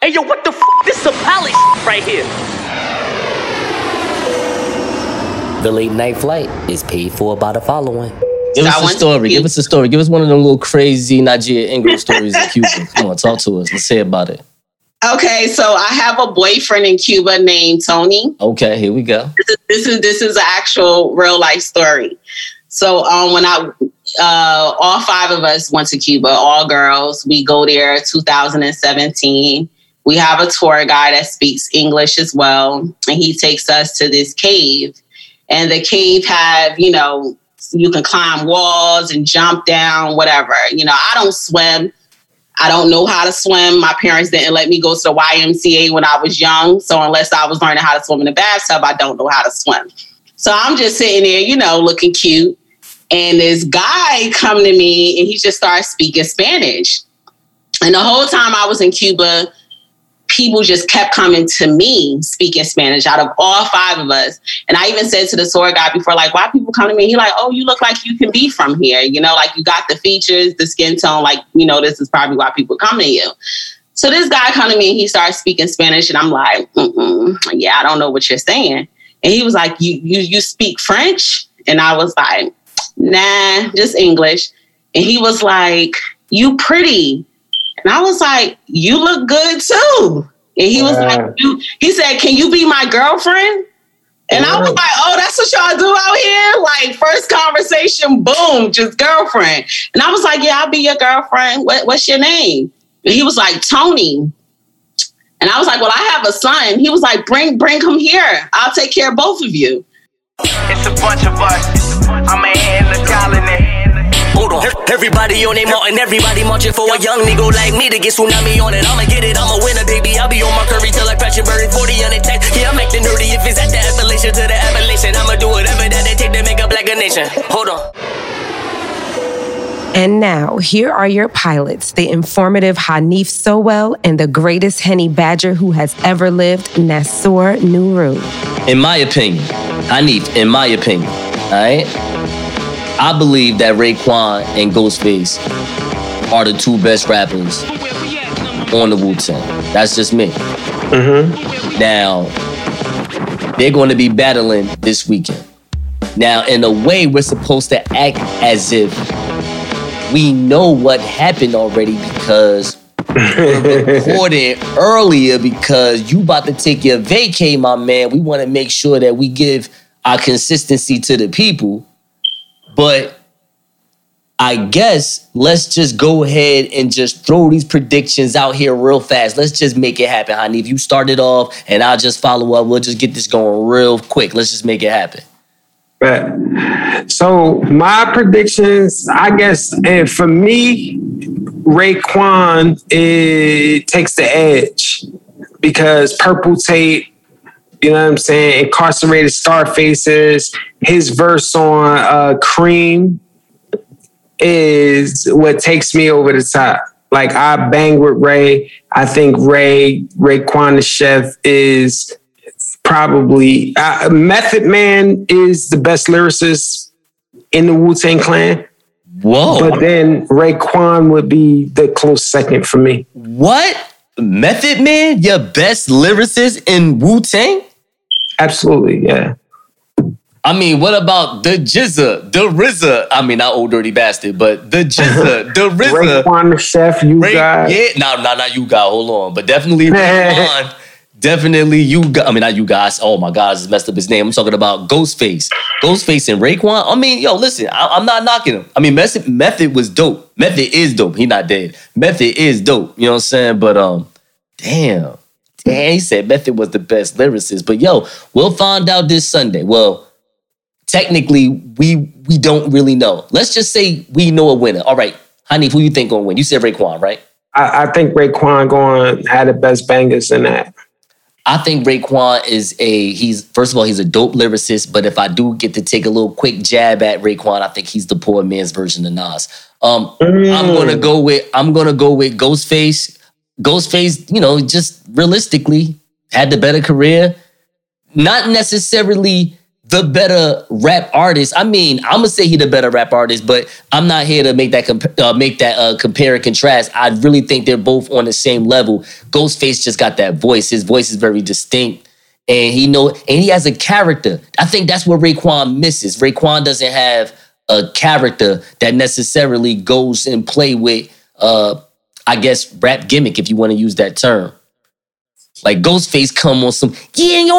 Hey, yo, what the f? This is a palace right here. The late night flight is paid for by the following. Give us a story. Give us a story. Give us one of them little crazy Nigeria English stories in Cuba. Come on, talk to us. Let's hear about it. Okay, so I have a boyfriend in Cuba named Tony. Okay, here we go. This is this is, this is an actual real life story. So um, when I uh, all five of us went to Cuba, all girls. We go there 2017. We have a tour guide that speaks English as well, and he takes us to this cave. And the cave have you know you can climb walls and jump down, whatever. You know I don't swim. I don't know how to swim. My parents didn't let me go to the YMCA when I was young. So unless I was learning how to swim in the bathtub, I don't know how to swim. So I'm just sitting there, you know, looking cute. And this guy come to me and he just started speaking Spanish. And the whole time I was in Cuba, people just kept coming to me speaking Spanish out of all five of us. And I even said to the tour guide before, like, why people come to me? He like, oh, you look like you can be from here. You know, like you got the features, the skin tone, like, you know, this is probably why people come to you. So this guy come to me and he starts speaking Spanish, and I'm like, yeah, I don't know what you're saying. And he was like, you you you speak French? And I was like, nah, just English. And he was like, you pretty. And I was like, you look good too. And he was like, you, he said, can you be my girlfriend? And I was like, oh, that's what y'all do out here? Like, first conversation, boom, just girlfriend. And I was like, yeah, I'll be your girlfriend. What, what's your name? And he was like, Tony. And I was like, well, I have a son. He was like, bring, bring him here. I'll take care of both of you. It's a bunch of us. I'm a in the colony. Hold on. Everybody on their mountain, everybody marching for a young nigga like me to get tsunami on it. I'ma get it, I'ma win it, baby. I'll be on my curry till I crash your bird 40 on the tech. Yeah, I'm acting nerdy if it's at the Appalachian to the Appalachian. I'ma do whatever that they take to make up like a nation. Hold on. And now, here are your pilots the informative Hanif Sowell and the greatest Henny Badger who has ever lived, Nasur Nuru. In my opinion, Hanif, in my opinion, all right, I believe that Raekwon and Ghostface are the two best rappers on the Wu Tang. That's just me. Mm-hmm. Now, they're going to be battling this weekend. Now, in a way, we're supposed to act as if we know what happened already because we recorded earlier because you about to take your vacay, my man. We want to make sure that we give our consistency to the people. But I guess let's just go ahead and just throw these predictions out here real fast. Let's just make it happen, honey. If you start it off and I'll just follow up, we'll just get this going real quick. Let's just make it happen. But so my predictions, I guess, and for me, Raekwon it takes the edge because Purple Tape, you know what I'm saying, incarcerated Scarfaces, his verse on uh, Cream is what takes me over the top. Like I bang with Ray. I think Ray, the chef is probably uh, Method Man is the best lyricist in the Wu Tang Clan, Whoa. but then Raekwon would be the close second for me. what? Method Man, your best lyricist in Wu Tang? Absolutely, yeah. I mean, what about the Jizza, the RZA? I mean, not old dirty bastard, but the Jizza, the RZA. Raekwon the chef, you Ray, got yeah, no, no, not you got. Hold on, but definitely Raekwon. definitely you got. I mean, not you guys. Oh my God, I just messed up his name. I'm talking about Ghostface, Ghostface and Raekwon. I mean, yo, listen, I, I'm not knocking him. I mean, Method, Method was dope. Method is dope. He not dead. Method is dope. You know what I'm saying? But um, damn, damn, he said Method was the best lyricist. But yo, we'll find out this Sunday. Well, technically, we we don't really know. Let's just say we know a winner. All right, Honey, who you think gonna win? You said Raekwon, right? I, I think Raekwon going had the best bangers in that. I think Raekwon is a he's first of all he's a dope lyricist, but if I do get to take a little quick jab at Raekwon, I think he's the poor man's version of Nas. Um, I'm gonna go with I'm gonna go with Ghostface. Ghostface, you know, just realistically had the better career, not necessarily the better rap artist. I mean, I'm gonna say he the better rap artist, but I'm not here to make that comp- uh, make that uh, compare and contrast. I really think they're both on the same level. Ghostface just got that voice. His voice is very distinct, and he know and he has a character. I think that's what Raekwon misses. Raekwon doesn't have a character that necessarily goes and play with, uh, I guess, rap gimmick, if you want to use that term. Like Ghostface come on some, yeah, you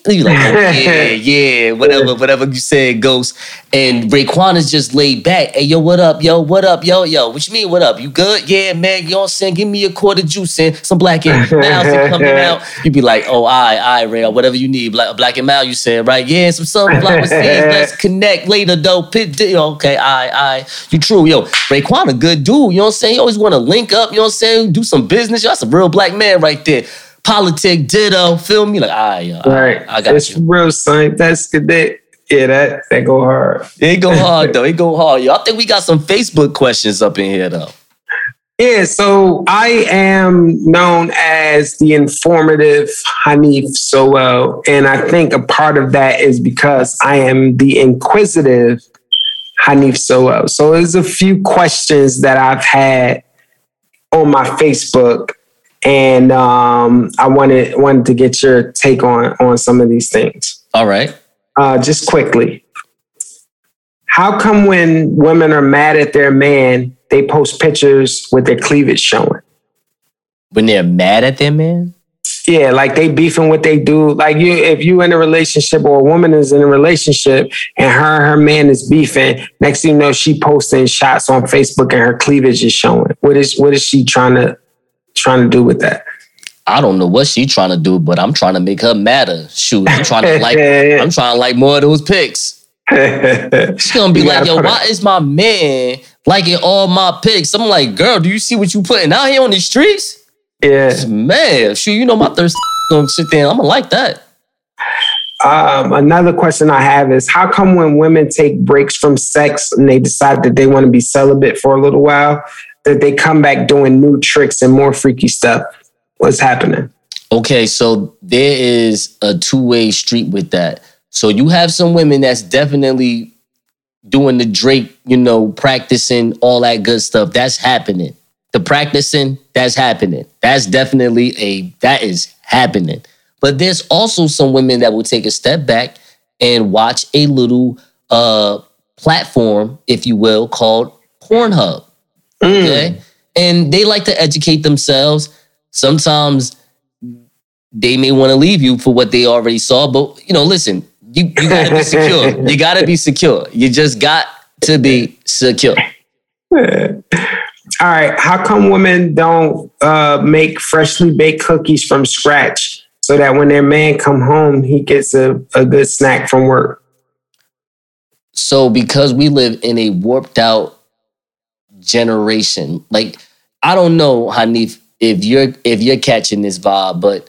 like, oh, yeah, yeah, whatever, whatever you said, Ghost. And Raekwon is just laid back. Hey, yo, what up, yo, what up, yo, yo, what you mean, what up? You good? Yeah, man, you know what I'm saying? Give me a quarter juice and some black and mouse coming out. You'd be like, oh, I, I, Ray, whatever you need, black, black and mouse, you said, right? Yeah, some sunflower seeds, let's connect later, though. Pit, okay, I, I, you true, yo. Raekwon a good dude, you know what I'm saying? You always want to link up, you know what I'm saying? Do some business. Yo, that's a real black man right there politic ditto. Feel me? Like, ah, yeah, right. I, I got it's you. real, son. That's good. Yeah, that that go hard. It go hard though. It go hard. I think we got some Facebook questions up in here though. Yeah, so I am known as the informative Hanif Sowell, and I think a part of that is because I am the inquisitive Hanif Sowell. So there's a few questions that I've had on my Facebook and um, I wanted wanted to get your take on on some of these things. All right. Uh, just quickly, how come when women are mad at their man, they post pictures with their cleavage showing? When they're mad at their man? Yeah, like they beefing what they do. Like you, if you in a relationship or a woman is in a relationship and her and her man is beefing, next thing you know, she posting shots on Facebook and her cleavage is showing. What is what is she trying to trying to do with that? I don't know what she trying to do, but I'm trying to make her matter. Shoot, I'm trying to like, I'm trying to like more of those pics. She's gonna be like, yo, why is my man liking all my pics? I'm like, girl, do you see what you putting out here on these streets? Yeah, man, shoot, you know my thirst gonna sit there. I'm gonna like that. Um, another question I have is how come when women take breaks from sex and they decide that they want to be celibate for a little while, that they come back doing new tricks and more freaky stuff? What's happening? Okay, so there is a two way street with that. So you have some women that's definitely doing the Drake, you know, practicing all that good stuff. That's happening. The practicing, that's happening. That's definitely a that is happening. But there's also some women that will take a step back and watch a little uh platform, if you will, called Pornhub. Okay. And they like to educate themselves. Sometimes they may want to leave you for what they already saw, but you know, listen, you, you gotta be secure. You gotta be secure. You just got to be secure. All right. How come women don't uh, make freshly baked cookies from scratch so that when their man come home, he gets a, a good snack from work? So because we live in a warped out generation, like I don't know, Hanif, if you're if you're catching this vibe, but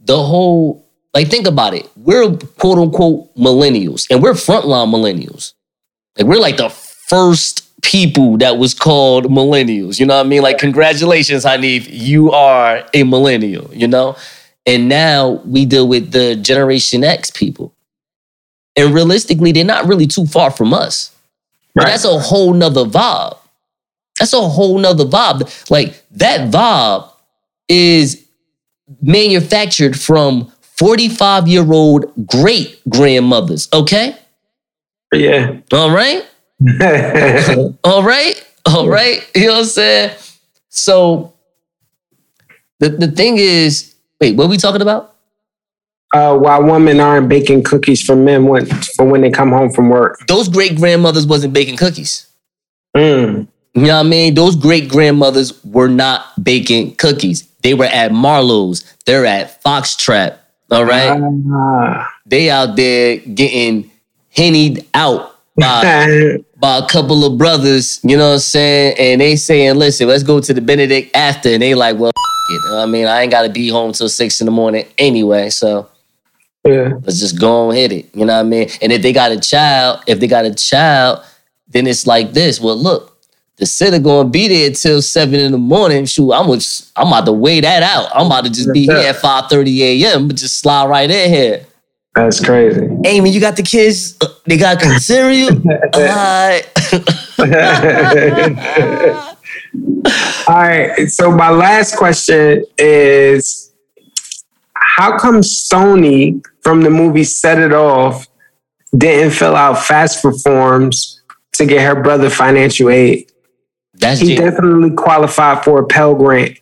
the whole like think about it. We're quote unquote millennials, and we're frontline millennials. Like we're like the first people that was called millennials. You know what I mean? Like, congratulations, Hanif, you are a millennial, you know? And now we deal with the Generation X people. And realistically, they're not really too far from us. But that's a whole nother vibe. That's a whole nother vibe. Like that vibe is manufactured from 45 year old great grandmothers. Okay. Yeah. All right. All right. All right. You know what I'm saying? So the, the thing is, wait, what are we talking about? uh, why women aren't baking cookies for men when, for when they come home from work. Those great grandmothers wasn't baking cookies. Mm. You know what I mean? Those great grandmothers were not baking cookies. They were at Marlowe's. They're at Foxtrap. All right. Ah. They out there getting hennied out by, by a couple of brothers, you know what I'm saying? And they saying, listen, let's go to the Benedict after. And they like, well, it. I mean, I ain't got to be home till six in the morning anyway. So yeah. let's just go and hit it. You know what I mean? And if they got a child, if they got a child, then it's like this. Well, look, the sitter gonna be there till seven in the morning. Shoot, I'm gonna, I'm about to weigh that out. I'm about to just be here at five thirty a.m. but just slide right in here. That's crazy. Amy, you got the kids? They got cereal? Alright. All right. So my last question is how come Stony from the movie Set It Off didn't fill out FAFSA forms to get her brother financial aid? That's He gen- definitely qualified for a Pell Grant.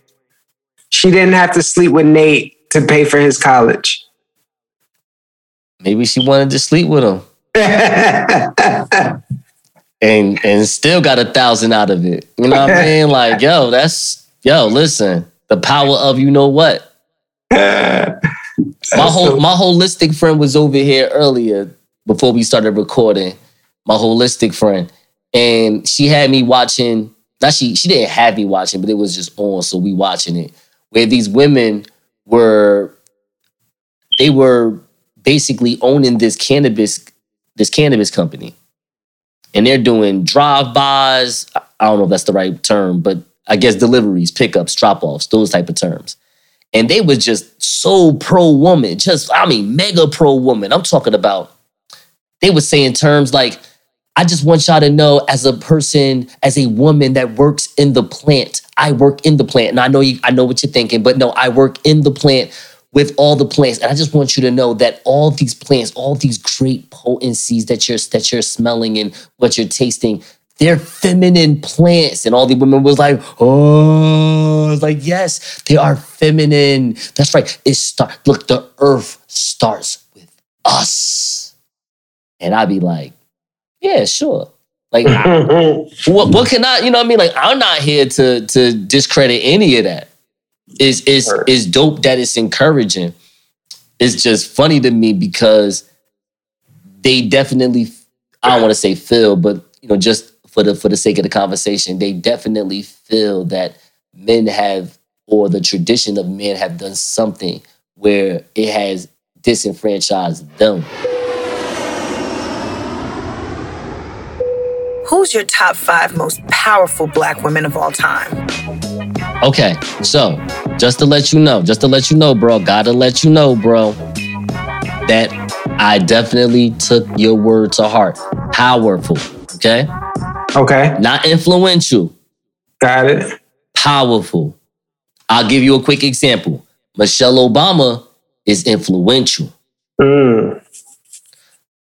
She didn't have to sleep with Nate to pay for his college. maybe she wanted to sleep with him. and and still got a thousand out of it. You know what I mean? Like, yo, that's yo, listen, the power of you know what? My whole my holistic friend was over here earlier before we started recording. My holistic friend. And she had me watching, not she she didn't have me watching, but it was just on, so we watching it. Where these women were they were basically owning this cannabis this cannabis company. And they're doing drive-bys. I I don't know if that's the right term but i guess deliveries pickups drop-offs those type of terms. And they was just so pro-woman just i mean mega pro-woman. I'm talking about they were saying terms like i just want y'all to know as a person as a woman that works in the plant i work in the plant and i know you i know what you're thinking but no i work in the plant with all the plants. And I just want you to know that all these plants, all these great potencies that you're that you're smelling and what you're tasting, they're feminine plants. And all the women was like, oh, it's like, yes, they are feminine. That's right. It start look, the earth starts with us. And I'd be like, yeah, sure. Like I- what, what can I, you know what I mean? Like, I'm not here to to discredit any of that. It's, it's, it's dope that it's encouraging. It's just funny to me because they definitely, I don't want to say feel, but you know, just for the for the sake of the conversation, they definitely feel that men have, or the tradition of men have done something where it has disenfranchised them. Who's your top five most powerful black women of all time? Okay, so just to let you know, just to let you know, bro, gotta let you know, bro, that I definitely took your word to heart. Powerful, okay? okay, Not influential, got it. powerful. I'll give you a quick example. Michelle Obama is influential. Mm.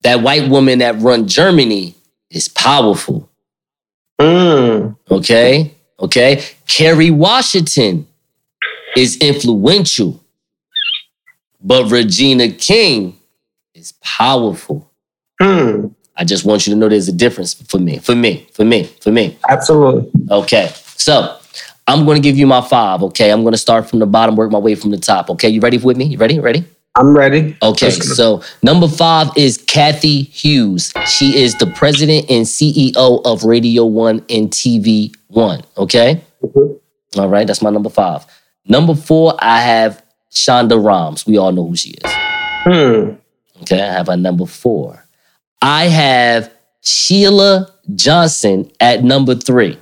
That white woman that run Germany is powerful, Mm. okay? Okay? Kerry Washington is influential. But Regina King is powerful. Mm. I just want you to know there's a difference for me, for me, for me, for me. Absolutely. Okay. So I'm going to give you my five. Okay. I'm going to start from the bottom, work my way from the top. Okay. You ready with me? You ready? Ready? I'm ready. Okay. So number five is Cathy Hughes. She is the president and CEO of Radio One and TV One. Okay. Mhm. All right. That's my number five. Number four, I have Shonda Rhimes. We all know who she is. Mm. Okay, I have a number four. I have Sheila Johnson at number three.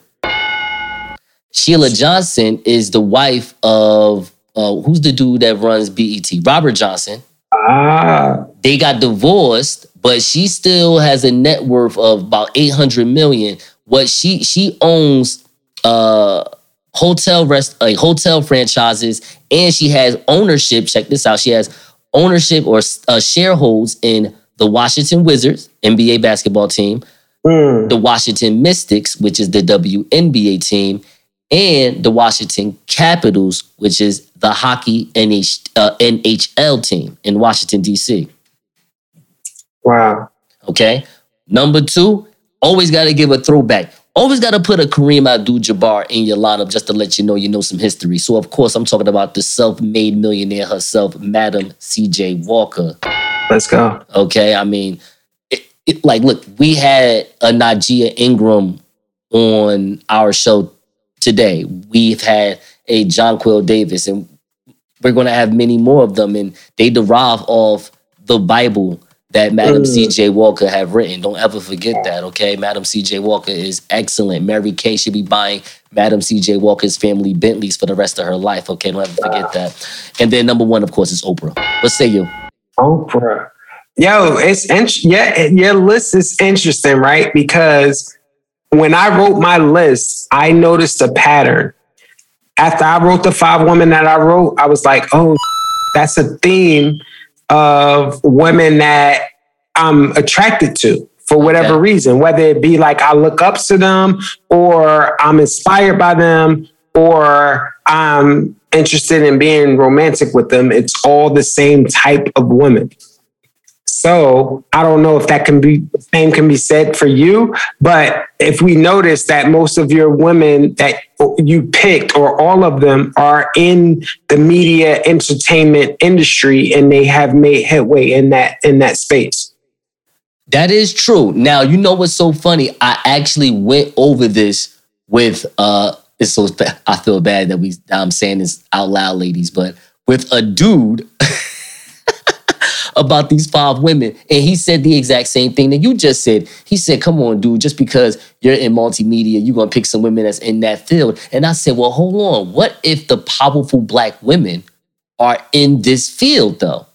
Sheila Johnson is the wife of uh, who's the dude that runs BET? Robert Johnson. Ah. They got divorced, but she still has a net worth of about 800 million. What she she owns uh hotel rest like hotel franchises and she has ownership, check this out. She has ownership or uh, shareholds in the Washington Wizards, NBA basketball team, Mm. the Washington Mystics, which is the WNBA team, and the Washington Capitals, which is the hockey NH, uh, NHL team in Washington, D.C. Wow. Okay. Number two, always got to give a throwback. Always got to put a Kareem Abdul-Jabbar in your lineup just to let you know you know some history. So of course, I'm talking about the self-made millionaire herself, Madam C.J. Walker. Let's go. Okay, I mean, it, it, like, look, we had a Najiyyah Ingram on our show today. We've had a John Quill Davis, and we're going to have many more of them, and they derive off the Bible that Madam Mm. C.J. Walker have written. Don't ever forget that, okay? Madam C.J. Walker is excellent. Mary Kay should be buying Madam C.J. Walker's family Bentleys for the rest of her life, okay? Don't ever forget that. And then number one, of course, is Oprah. What say you? Oprah. Yo, it's int- yeah, your list is interesting, right? Because when I wrote my list, I noticed a pattern. After I wrote the five women that I wrote, I was like, oh, that's a theme of women that I'm attracted to for whatever Okay. reason, whether it be like I look up to them or I'm inspired by them or I'm interested in being romantic with them. It's all the same type of women. So I don't know if that can be the same can be said for you, but if we notice that most of your women that you picked or all of them are in the media entertainment industry and they have made headway in that in that space. That is true. Now, you know what's so funny? I actually went over this with uh it's so I feel bad that we I'm saying this out loud, ladies, but with a dude about these five women. And he said the exact same thing that you just said. He said, Come on, dude, just because you're in multimedia, you're gonna pick some women that's in that field. And I said, Well, hold on. What if the powerful black women are in this field though?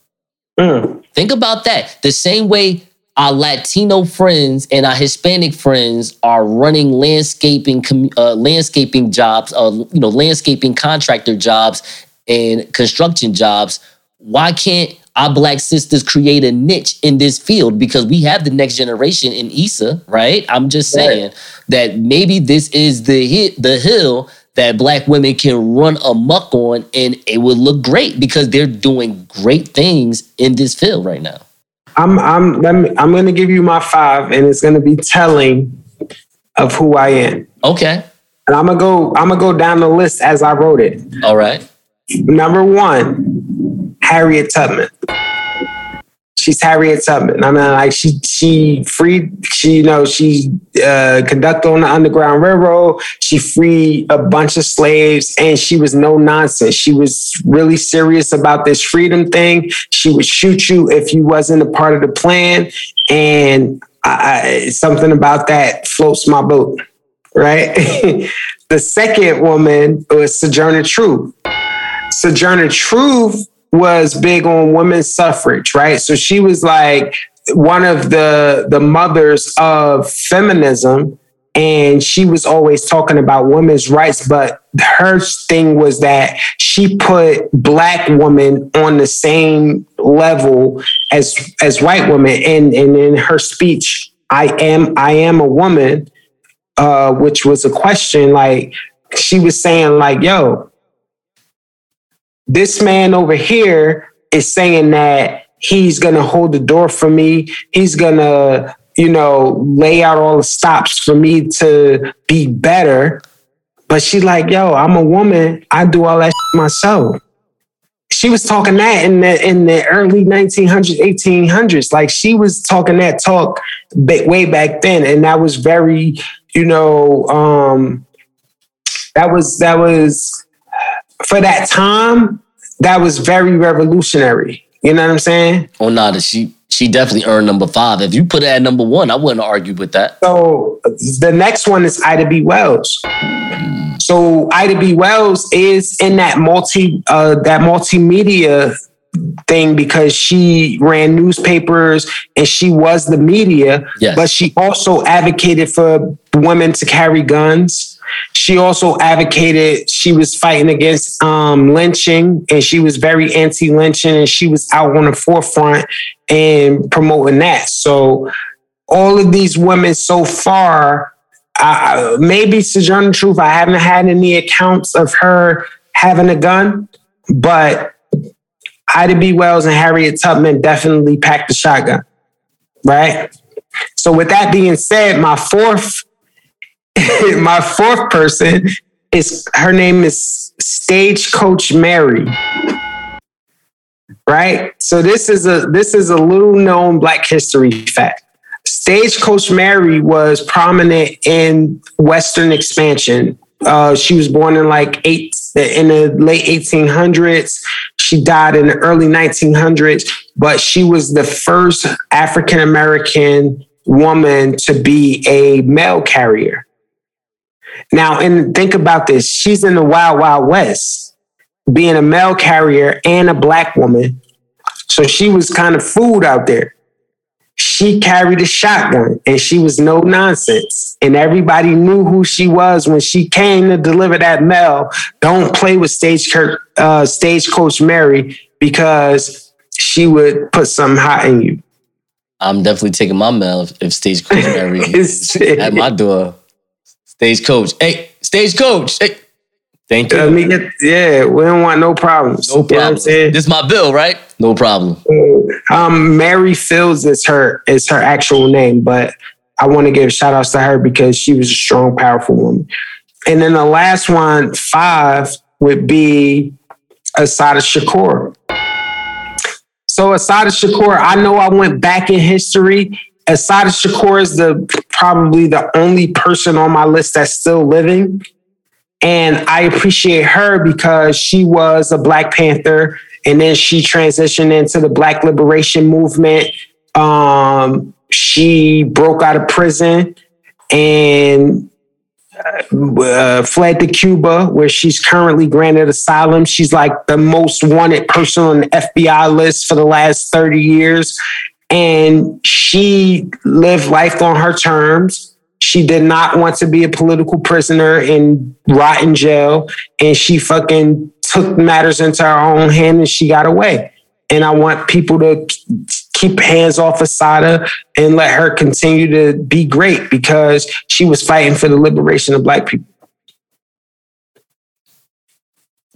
Mm. Think about that. The same way our Latino friends and our Hispanic friends are running landscaping uh, landscaping jobs, uh, you know, landscaping contractor jobs and construction jobs. Why can't our black sisters create a niche in this field? Because we have the next generation in Issa, right? I'm just Right. saying that maybe this is the hit, the hill that black women can run amok on, and it would look great because they're doing great things in this field right now. I'm I'm let me, I'm going to give you my five, and it's going to be telling of who I am. Okay. And I'm gonna go. I'm gonna go down the list as I wrote it. All right. Number one, Harriet Tubman. She's Harriet Tubman. I mean, like she she freed. She you know she uh, conducted on the Underground Railroad. She freed a bunch of slaves, and she was no nonsense. She was really serious about this freedom thing. She would shoot you if you wasn't a part of the plan, and I, something about that floats my boat. Right. the second woman was Sojourner Truth. Sojourner Truth was big on women's suffrage, right? So she was like one of the the mothers of feminism and she was always talking about women's rights but her thing was that she put black women on the same level as as white women and and in her speech I am I am a woman uh which was a question like she was saying like yo this man over here is saying that he's going to hold the door for me. He's going to, you know, lay out all the stops for me to be better. But she like, yo, I'm a woman. I do all that myself. She was talking that in the in the early 1900s, 1800s. Like she was talking that talk way back then, and that was very, you know, um, that was that was for that time, that was very revolutionary. You know what I'm saying? Oh, nada. She she definitely earned number five. If you put it at number one, I wouldn't argue with that. So the next one is Ida B. Wells. So Ida B. Wells is in that multi uh, that multimedia thing because she ran newspapers and she was the media, Yes. but she also advocated for women to carry guns. She also advocated, she was fighting against um, lynching and she was very anti lynching and she was out on the forefront and promoting that. So, all of these women so far, uh, maybe Sojourner Truth, I haven't had any accounts of her having a gun, but Ida B. Wells and Harriet Tubman definitely packed the shotgun, right? So, with that being said, my fourth, my fourth person is her name is Stagecoach Mary, right? So this is a this is a little known Black History fact. Stagecoach Mary was prominent in Western expansion. Uh, she was born in like eight in the late 1800s. She died in the early 1900s, but she was the first African American woman to be a mail carrier. Now, and think about this: she's in the Wild Wild West, being a mail carrier and a black woman. So she was kind of food out there. she carried a shotgun and she was no nonsense. And everybody knew who she was when she came to deliver that mail. Don't play with stagecoach, uh, stagecoach Mary because she would put something hot in you. I'm definitely taking my mail if, if Stagecoach Mary is at my door. Stagecoach, hey, Stagecoach, hey. Thank you. Let me get, yeah, we don't want no problems. No You know what I'm problem. This is my bill, right? No problem. Um, Mary Fields is her is her actual name, but I want to give shout outs to her because she was a strong, powerful woman. And then the last one, five, would be Assata Shakur. So Assata Shakur, I know I went back in history. Assata Shakur is the probably the only person on my list that's still living. And I appreciate her because she was a Black Panther and then she transitioned into the Black Liberation Movement. Um, she broke out of prison and uh, fled to Cuba, where she's currently granted asylum. She's like the most wanted person on the FBI list for the last 30 years. And she lived life on her terms. She did not want to be a political prisoner in jail. And she fucking took matters into her own hand and she got away. And I want people to keep hands off Assata and let her continue to be great because she was fighting for the liberation of black people.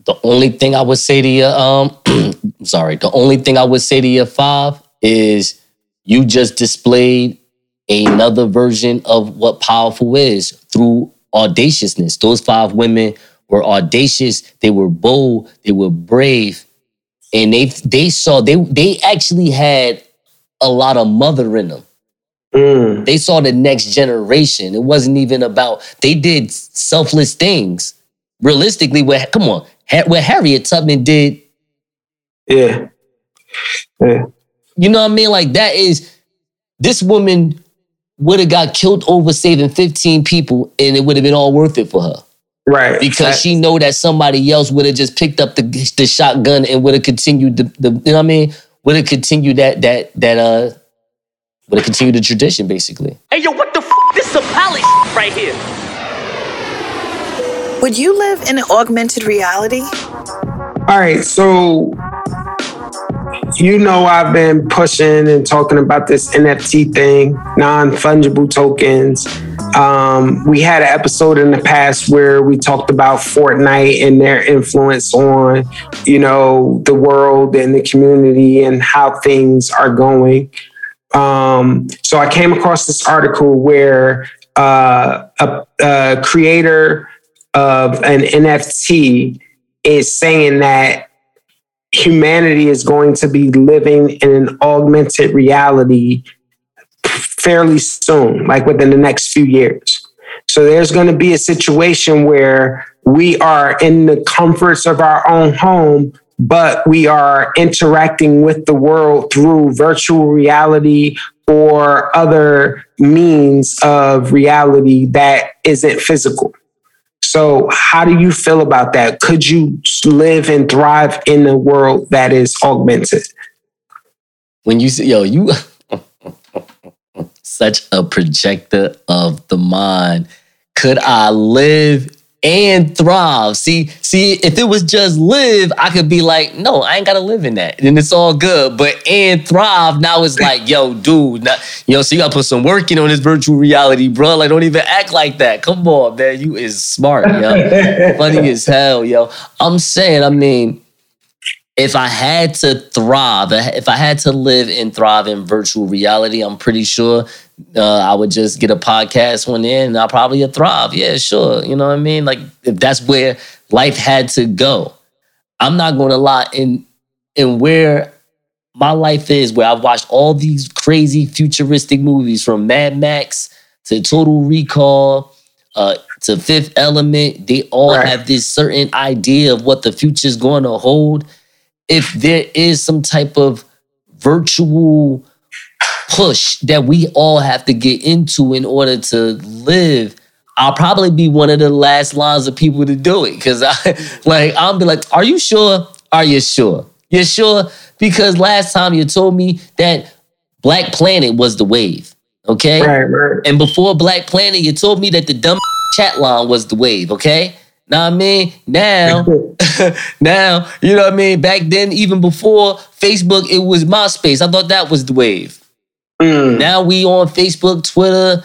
The only thing I would say to you, um, sorry, the only thing I would say to you, five, is you just displayed another version of what powerful is through audaciousness. Those five women were audacious, they were bold, they were brave, and they they saw they they actually had a lot of mother in them. Mm, They saw the next generation. It wasn't even about they did selfless things. Realistically, what come on, what Harriet Tubman did yeah. Yeah. You know what I mean? Like that is this woman would have got killed over saving 15 people and it would have been all worth it for her. Right. Because she know that somebody else would have just picked up the, the shotgun and would have continued the, the you know what I mean? Would have continued that that that uh would have continued the tradition basically. Hey, yo, what the f? This is some pally right here. Would you live in an augmented reality? All right, so you know I've been pushing and talking about this NFT thing, non-fungible tokens. Um, we had an episode in the past where we talked about Fortnite and their influence on, you know, the world and the community and how things are going. Um, so I came across this article where uh, a, a creator of an NFT is saying that humanity is going to be living in an augmented reality fairly soon, like within the next few years. So there's going to be a situation where we are in the comforts of our own home, but we are interacting with the world through virtual reality or other means of reality that isn't physical. So, how do you feel about that? Could you live and thrive in a world that is augmented? When you say yo, you such a projector of the mind. Could I live and thrive? See, see, if it was just live, I could be like, no, I ain't gotta live in that. And it's all good. But and thrive, now it's like, yo, dude, not, you know, so you gotta put some work in on this virtual reality, bro. Like, don't even act like that. Come on, man. You is smart, yo. Funny as hell, yo. I'm saying, I mean, if I had to thrive, if I had to live and thrive in virtual reality, I'm pretty sure uh, I would just get a podcast one in and I'll probably thrive. Yeah, sure. You know what I mean? Like if that's where life had to go. I'm not gonna lie, in in where my life is, where I've watched all these crazy futuristic movies from Mad Max to Total Recall, uh, to Fifth Element, they all Right. have this certain idea of what the future is going to hold. If there is some type of virtual push that we all have to get into in order to live, I'll probably be one of the last lines of people to do it. Cause I like I'll be like, are you sure? Are you sure? You sure? Because last time you told me that Black Planet was the wave. Okay. Right, right. And before Black Planet, you told me that the dumb chat line was the wave. Okay. Now I mean, now, now, you know what I mean? Back then, even before Facebook, it was MySpace. I thought that was the wave. Mm. Now we on Facebook, Twitter,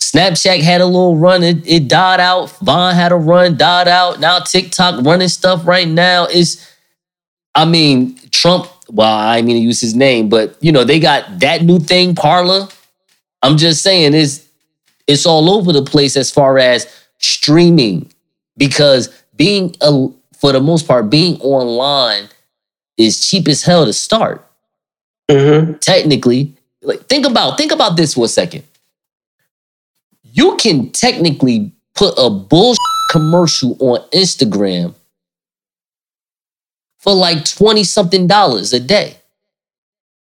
Snapchat had a little run. It, it died out. Vine had a run, died out. Now TikTok running stuff right now is, I mean, Trump, well, I mean to use his name, but you know, they got that new thing, Parler. I'm just saying it's it's all over the place as far as streaming because being a, for the most part being online is cheap as hell to start hmm technically like think about think about this for a second. You can technically put a bullshit commercial on instagram for like 20 something dollars a day.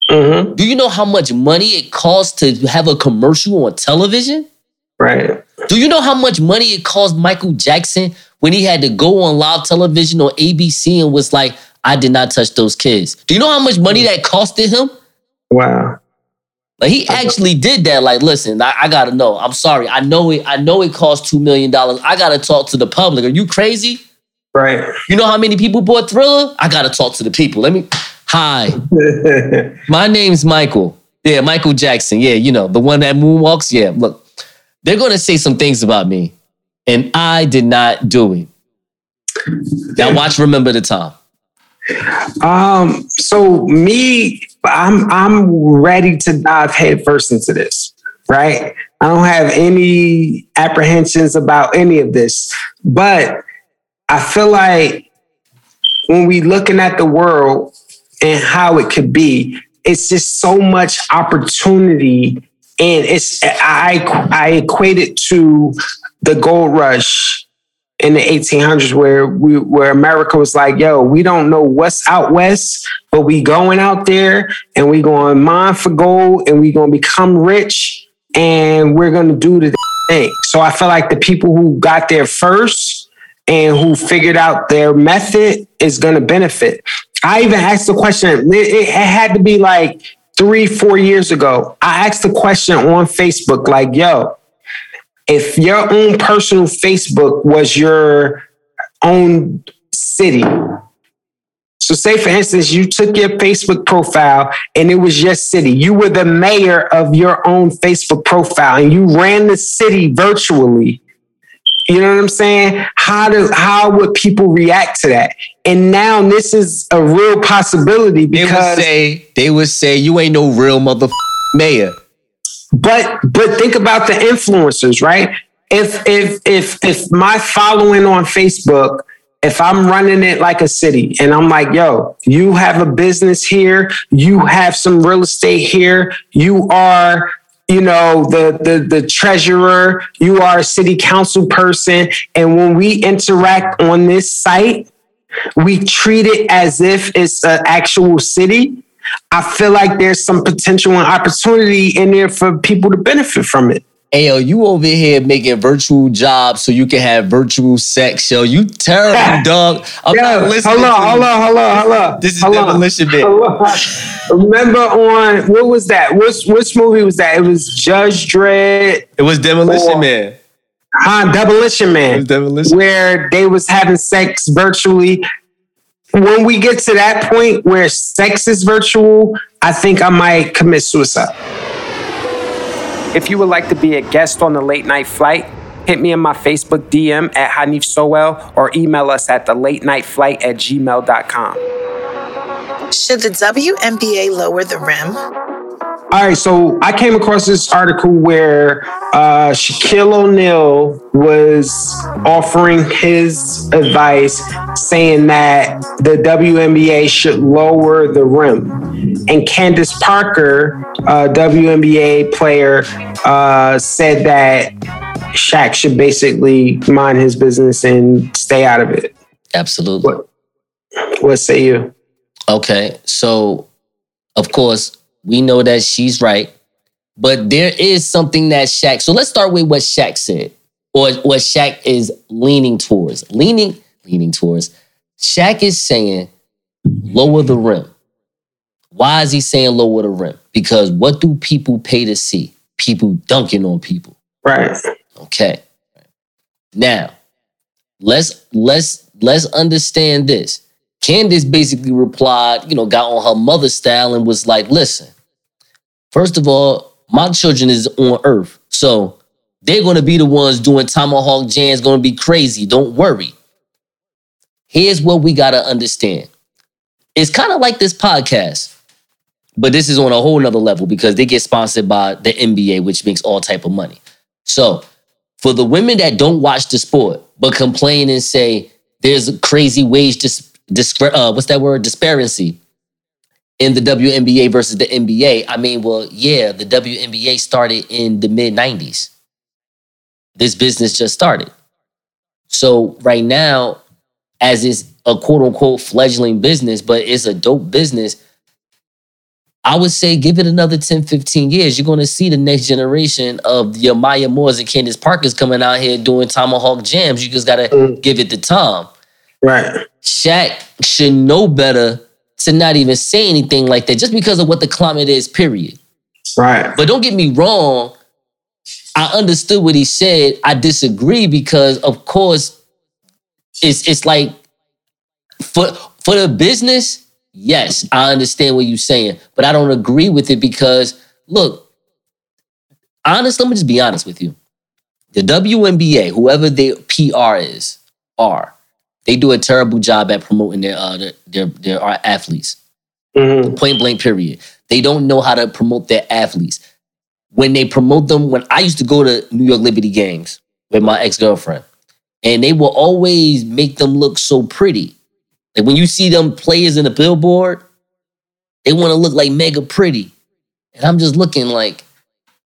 Hmm do you know how much money it costs to have a commercial on television? Right. do you know how much money it cost michael jackson when he had to go on live television on abc and was like i did not touch those kids. Do you know how much money that costed him? Wow. Like he actually did that. Like, listen, I, I gotta know. I'm sorry. I know it. I know it cost two million dollars. I gotta talk to the public. Are you crazy? Right. You know how many people bought Thriller? I gotta talk to the people. Let me. Hi, my name's Michael. Yeah, Michael Jackson. Yeah, you know the one that moonwalks. Yeah, look, they're gonna say some things about me, and I did not do it. Now watch. Remember the time. Um, so me, I'm I'm ready to dive headfirst into this, right? I don't have any apprehensions about any of this, but I feel like when we looking at the world and how it could be, it's just so much opportunity, and it's I I equate it to the gold rush in the 1800s where we where America was like, yo, we don't know what's out west, but we going out there and we going mine for gold and we going to become rich and we're going to do the thing. So I feel like the people who got there first and who figured out their method is going to benefit. I even asked the question, it, it had to be like three, four years ago. I asked the question on Facebook, like, yo, if your own personal Facebook was your own city. So, say for instance, you took your Facebook profile and it was your city. You were the mayor of your own Facebook profile and you ran the city virtually. You know what I'm saying? How do how would people react to that? And now this is a real possibility They would because say, they would say, you ain't no real mother mayor. But but think about the influencers right? If if if if my following on facebook if i'm running it like a city and i'm like yo you have a business here you have some real estate here you are you know the the the treasurer you are a city council person. And when we interact on this site we treat it as if it's an actual city I feel like there's some potential and opportunity in there for people to benefit from it. Hey, yo, you over here making virtual jobs so you can have virtual sex, yo. You terrible, dog. I'm Yo, not listening. hold on, hold on, hold on, hold on. This is hold on. Demolition on. Remember on what was that? Which which movie was that? It was Judge Dredd, It was Demolition Oh. Man. huh? Demolition Man, Demolition. where they was having sex virtually. When we get to that point where sex is virtual, I think I might commit suicide. If you would like to be a guest on the late night flight, hit me in my Facebook DM at Hanif Sowell or email us at the late night flight at gmail.com. Should the WNBA lower the rim? All right, so I came across this article where uh, Shaquille O'Neal was offering his advice, saying that the WNBA should lower the rim. And Candace Parker, a WNBA player, uh, said that Shaq should basically mind his business and stay out of it. Absolutely. What, what say you? Okay, so of course we know that she's right, but there is something that Shaq. So let's start with what Shaq said, or what Shaq is leaning towards. Leaning, leaning towards. Shaq is saying lower the rim. Why is he saying lower the rim? Because what do people pay to see? People dunking on people. Right. Okay. Now, let's let's let's understand this. Candace basically replied, you know, got on her mother style and was like, listen, first of all, my children is on earth. So they're gonna be the ones doing tomahawk jams, gonna be crazy. Don't worry. Here's what we gotta understand. It's kind of like this podcast, but this is on a whole nother level because they get sponsored by the NBA, which makes all type of money. So for the women that don't watch the sport but complain and say there's a crazy wage dis, dis uh, what's that word disparity in the WNBA versus the NBA. I mean, well, yeah, the WNBA started in the mid 90s. This business just started. So right now, as it's a quote unquote fledgling business, but it's a dope business, I would say give it another 10, 15 years. You're going to see the next generation of your Maya Moores and Candace Parkers coming out here doing Tomahawk jams. You just got to Mm. give it the time. Right. Shaq should know better to not even say anything like that just because of what the climate is, period. Right. But don't get me wrong. I understood what he said. I disagree because, of course, it's it's like for for the business, yes, I understand what you're saying, but I don't agree with it because look, honest, let me just be honest with you. The WNBA, whoever their PR is, are they do a terrible job at promoting their uh, their their, their athletes. hmm Point blank, period. They don't know how to promote their athletes. When they promote them, when I used to go to New York Liberty games with my ex girlfriend, and they will always make them look so pretty. Like when you see them players in the billboard, they want to look like mega pretty. And I'm just looking like,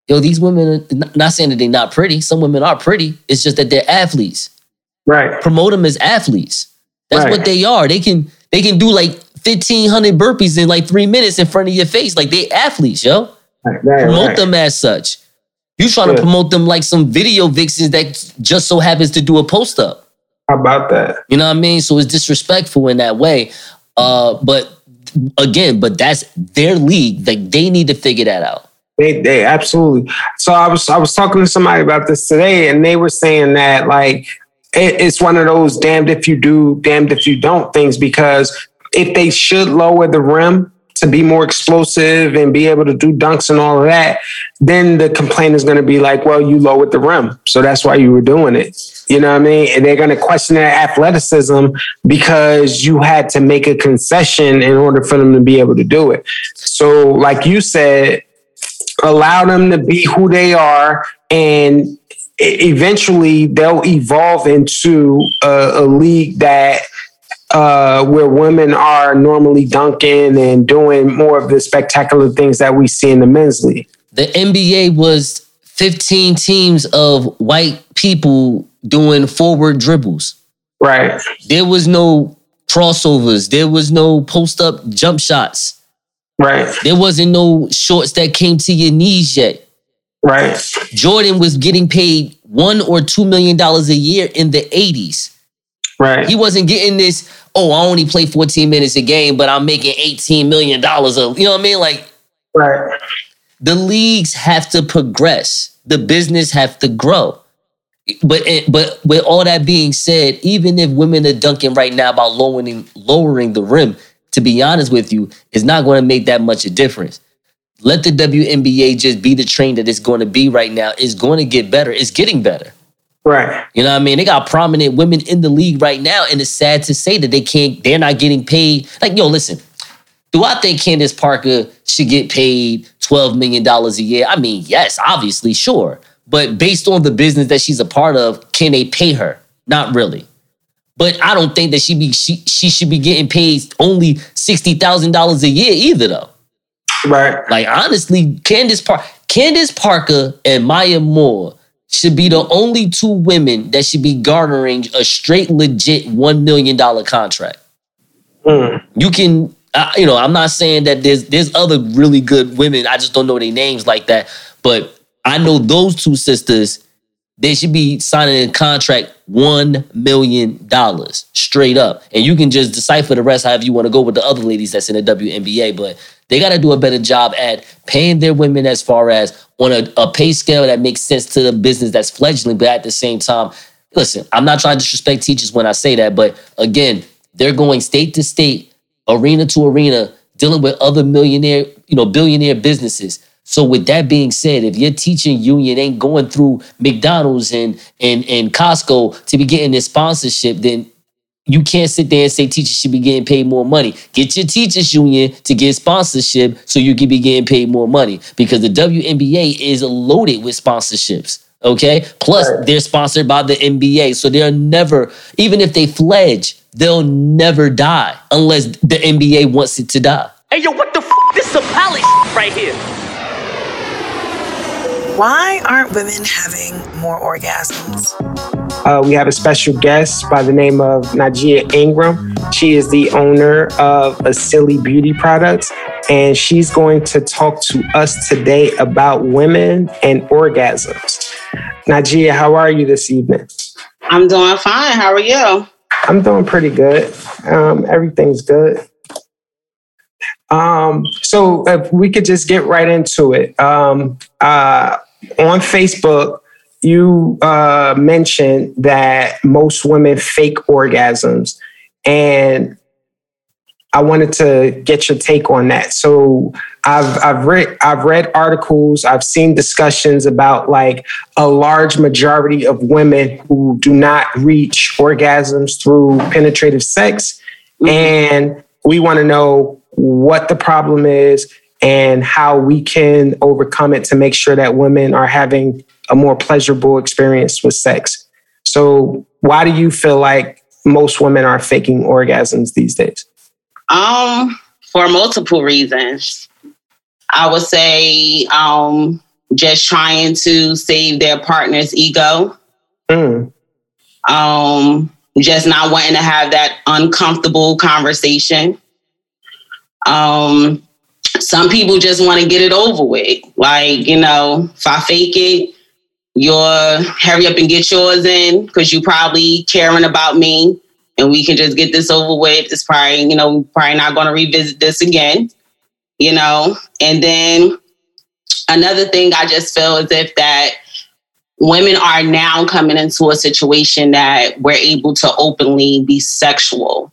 yo, these women are not saying that they're not pretty. Some women are pretty. It's just that they're athletes. Right. Promote them as athletes. That's Right. what they are. They can they can do like 1500 burpees in like three minutes in front of your face. Like they athletes, yo. Right. Right. Promote them as such. You trying to promote them like some video vixens that just so happens to do a post up. How about that? You know what I mean? So it's disrespectful in that way. Uh, but again, but that's their league. Like they need to figure that out. They, they absolutely. So I was I was talking to somebody about this today, and they were saying that like it's one of those damned if you do, damned if you don't things. Because if they should lower the rim to be more explosive and be able to do dunks and all of that, then the complaint is going to be like, well, you lowered the rim, so that's why you were doing it. You know what I mean? And they're going to question their athleticism because you had to make a concession in order for them to be able to do it. So, like you said, allow them to be who they are and eventually they'll evolve into a, a league that uh, where women are normally dunking and doing more of the spectacular things that we see in the men's league. The NBA was 15 teams of white people doing forward dribbles. Right. There was no crossovers. There was no post up jump shots. Right. There wasn't no shorts that came to your knees yet. Right. Jordan was getting paid one or two million dollars a year in the 80s. Right. He wasn't getting this, oh, I only play 14 minutes a game, but I'm making $18 million. Of, you know what I mean? Like Right. the leagues have to progress. The business have to grow. But eh, but with all that being said, even if women are dunking right now about lowering lowering the rim, to be honest with you, is not going to make that much of a difference. Let the WNBA just be the train that it's going to be right now. It's going to get better. It's getting better. Right. You know what I mean? They got prominent women in the league right now, and it's sad to say that they can't. They're not getting paid. Like, yo, listen. Do I think Candace Parker should get paid twelve million dollars a year? I mean, yes, obviously, sure. But based on the business that she's a part of, can they pay her? Not really. But I don't think that she be she she should be getting paid only sixty thousand dollars a year either, though. Right. Like honestly, Candace Park, Candace Parker and Maya Moore should be the only two women that should be garnering a straight legit one million dollar contract. Mm. You can, uh, you know, I'm not saying that there's there's other really good women. I just don't know their names like that. But I know those two sisters they should be signing a contract one million dollars straight up, and you can just decipher the rest however you want to go with the other ladies that's in the WNBA. But they got to do a better job at paying their women as far as on a, a pay scale that makes sense to the business that's fledgling, but at the same time, listen, I'm not trying to disrespect teachers when I say that, but again, they're going state to state, arena to arena, dealing with other millionaire, you know, billionaire businesses. So with that being said, if your teaching union ain't going through McDonald's and and and Costco to be getting this sponsorship, then you can't sit there and say teachers should be getting paid more money. Get your teachers union to get sponsorship so you can be getting paid more money because the WNBA is loaded with sponsorships. Okay. Plus, right. they're sponsored by the NBA. So they're never, even if they fledge, they'll never die unless the NBA wants it to die. Hey, yo, what the f? This is a pally right here. Why aren't women having more orgasms? Uh, we have a special guest by the name of Najiyyah Ingram. She is the owner of Asili Beauty Products, and she's going to talk to us today about women and orgasms. Najiyyah, how are you this evening? I'm doing fine. How are you? I'm doing pretty good. Um, everything's good. Um, so if we could just get right into it. Um, uh, on Facebook, you uh, mentioned that most women fake orgasms, and I wanted to get your take on that. So I've I've read I've read articles, I've seen discussions about like a large majority of women who do not reach orgasms through penetrative sex, mm-hmm. and we want to know what the problem is and how we can overcome it to make sure that women are having a more pleasurable experience with sex. So, why do you feel like most women are faking orgasms these days? Um, for multiple reasons. I would say um, just trying to save their partner's ego. Mm. Um, just not wanting to have that uncomfortable conversation. Um, some people just want to get it over with. Like, you know, if I fake it, you're hurry up and get yours in because you're probably caring about me and we can just get this over with. It's probably, you know, probably not going to revisit this again, you know. And then another thing I just feel is if that women are now coming into a situation that we're able to openly be sexual.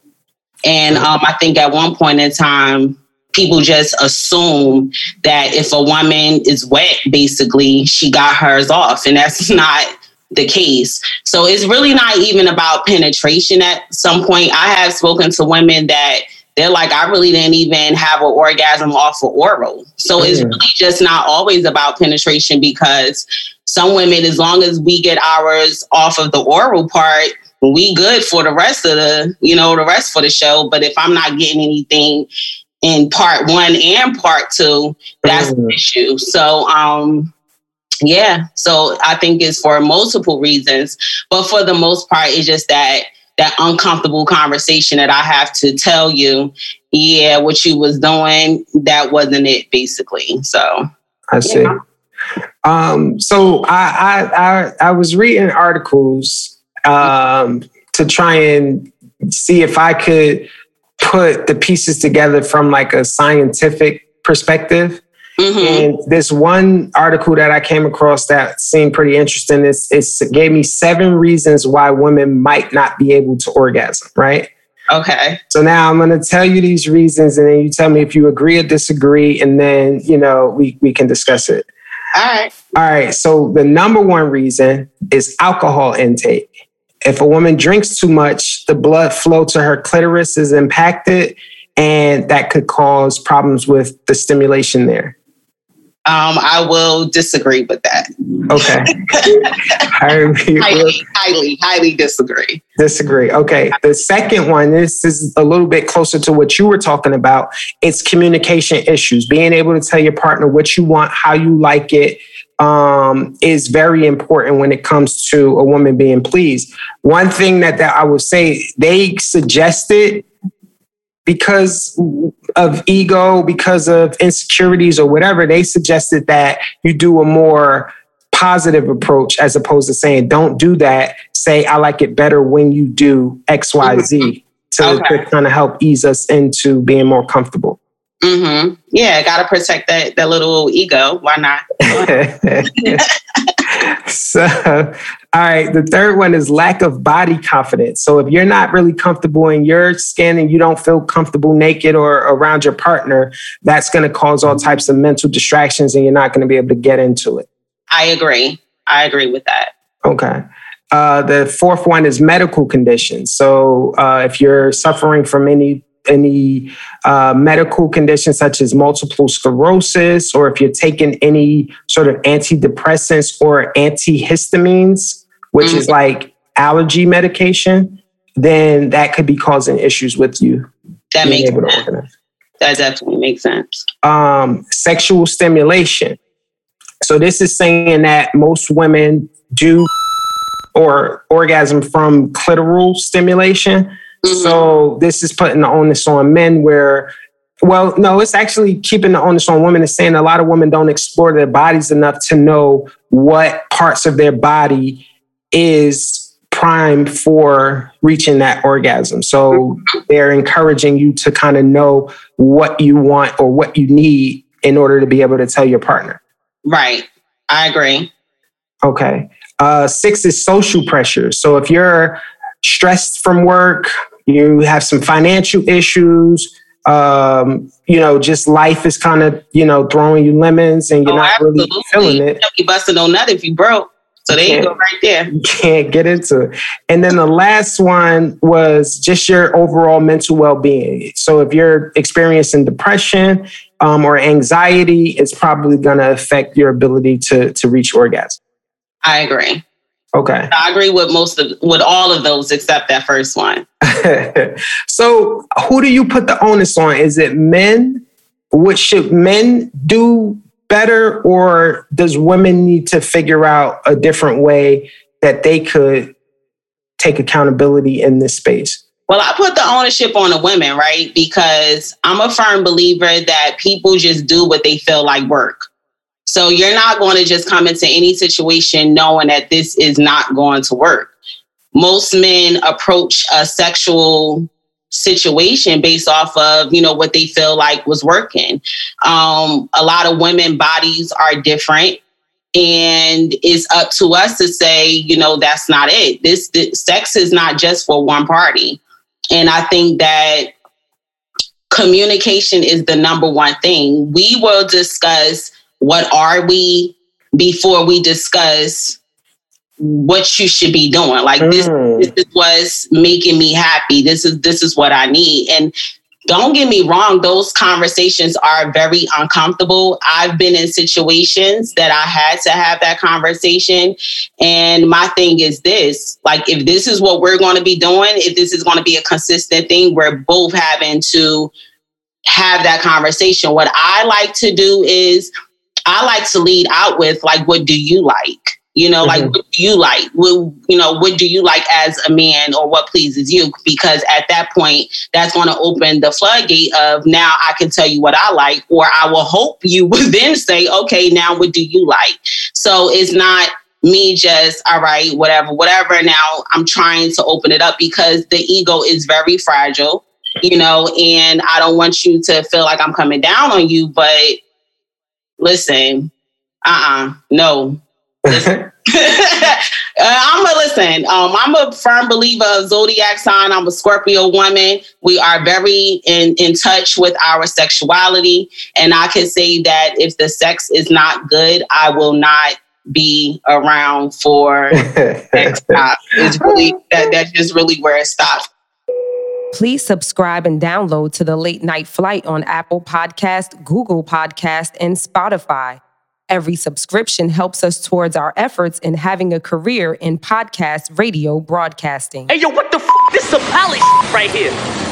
And um, I think at one point in time, people just assume that if a woman is wet, basically, she got hers off. And that's not the case. So it's really not even about penetration at some point. I have spoken to women that they're like, I really didn't even have an orgasm off of oral. So mm. it's really just not always about penetration because some women, as long as we get ours off of the oral part, we good for the rest of the, you know, the rest for the show. But if I'm not getting anything in part one and part two, that's mm. the issue. So um yeah, so I think it's for multiple reasons, but for the most part, it's just that that uncomfortable conversation that I have to tell you, yeah, what you was doing, that wasn't it, basically. So I see. Yeah. Um, so I, I I I was reading articles um, to try and see if I could put the pieces together from like a scientific perspective. Mm-hmm. And this one article that I came across that seemed pretty interesting is it gave me seven reasons why women might not be able to orgasm, right? Okay. So now I'm going to tell you these reasons and then you tell me if you agree or disagree and then, you know, we we can discuss it. All right. All right. So the number one reason is alcohol intake. If a woman drinks too much, the blood flow to her clitoris is impacted, and that could cause problems with the stimulation there. Um, I will disagree with that. Okay. highly, highly, highly disagree. Disagree. Okay. The second one, this is a little bit closer to what you were talking about. It's communication issues, being able to tell your partner what you want, how you like it, um, is very important when it comes to a woman being pleased. One thing that, that I would say they suggested because of ego, because of insecurities or whatever, they suggested that you do a more positive approach as opposed to saying, don't do that. Say, I like it better when you do X, Y, Z to, Okay. to kind of help ease us into being more comfortable. Hmm Yeah, got to protect that that little ego. Why not? so, all right. The third one is lack of body confidence. So, if you're not really comfortable in your skin and you don't feel comfortable naked or around your partner, that's going to cause all types of mental distractions and you're not going to be able to get into it. I agree. I agree with that. Okay. Uh, the fourth one is medical conditions. So, uh, if you're suffering from any any uh, medical conditions such as multiple sclerosis, or if you're taking any sort of antidepressants or antihistamines, which is like allergy medication, then that could be causing issues with you That makes sense. That definitely makes sense. um, sexual stimulation. So this is saying that most women do or orgasm from clitoral stimulation. So this is putting the onus on men where well, no, it's actually keeping the onus on women. It's saying a lot of women don't explore their bodies enough to know what parts of their body is primed for reaching that orgasm. So they're encouraging you to kind of know what you want or what you need in order to be able to tell your partner. Right. I agree. Okay. Uh, six is social pressure. So if you're stressed from work, you have some financial issues, um, you know, just life is kind of, you know, throwing you lemons and you're Oh, not really absolutely. feeling You it. be busting on nut if you broke. So there you go, right there. You can't get into it. And then the last one was just your overall mental well being. So if you're experiencing depression um, or anxiety, it's probably going to affect your ability to, to reach orgasm. I agree. Okay. I agree with most of with all of those except that first one. so who do you put the onus on? Is it men? What should men do better, or does women need to figure out a different way that they could take accountability in this space? Well, I put the ownership on the women, right? Because I'm a firm believer that people just do what they feel like work. So you're not going to just come into any situation knowing that this is not going to work. Most men approach a sexual situation based off of, you know, what they feel like was working. Um, a lot of women bodies are different and it's up to us to say, you know, that's not it. This, this sex is not just for one party. And I think that communication is the number one thing. We will discuss what are we before we discuss what you should be doing. Like this, Mm. this is what's making me happy. This is this is what I need. And don't get me wrong, those conversations are very uncomfortable. I've been in situations that I had to have that conversation. And my thing is this like, if this is what we're going to be doing, if this is going to be a consistent thing, we're both having to have that conversation. What I like to do is, I like to lead out with, like, what do you like? You know, like, Mhm. what do you like? What, you know, what do you like as a man or what pleases you? Because at that point, that's going to open the floodgate of now I can tell you what I like, or I will hope you would then say, okay, now what do you like? So it's not me just, all right, whatever, whatever. Now I'm trying to open it up because the ego is very fragile, you know, and I don't want you to feel like I'm coming down on you, but listen, uh uh no. uh, I'm a listen. Um, I'm a firm believer of zodiac sign. I'm a Scorpio woman. We are very in in touch with our sexuality, and I can say that if the sex is not good, I will not be around for next time. It's really that that's just really where it stops. Please subscribe and download to the Late Night Flight on Apple Podcast, Google Podcast, and Spotify. Every subscription helps us towards our efforts in having a career in podcast radio broadcasting. Hey, yo, what the f? This is a palace right here.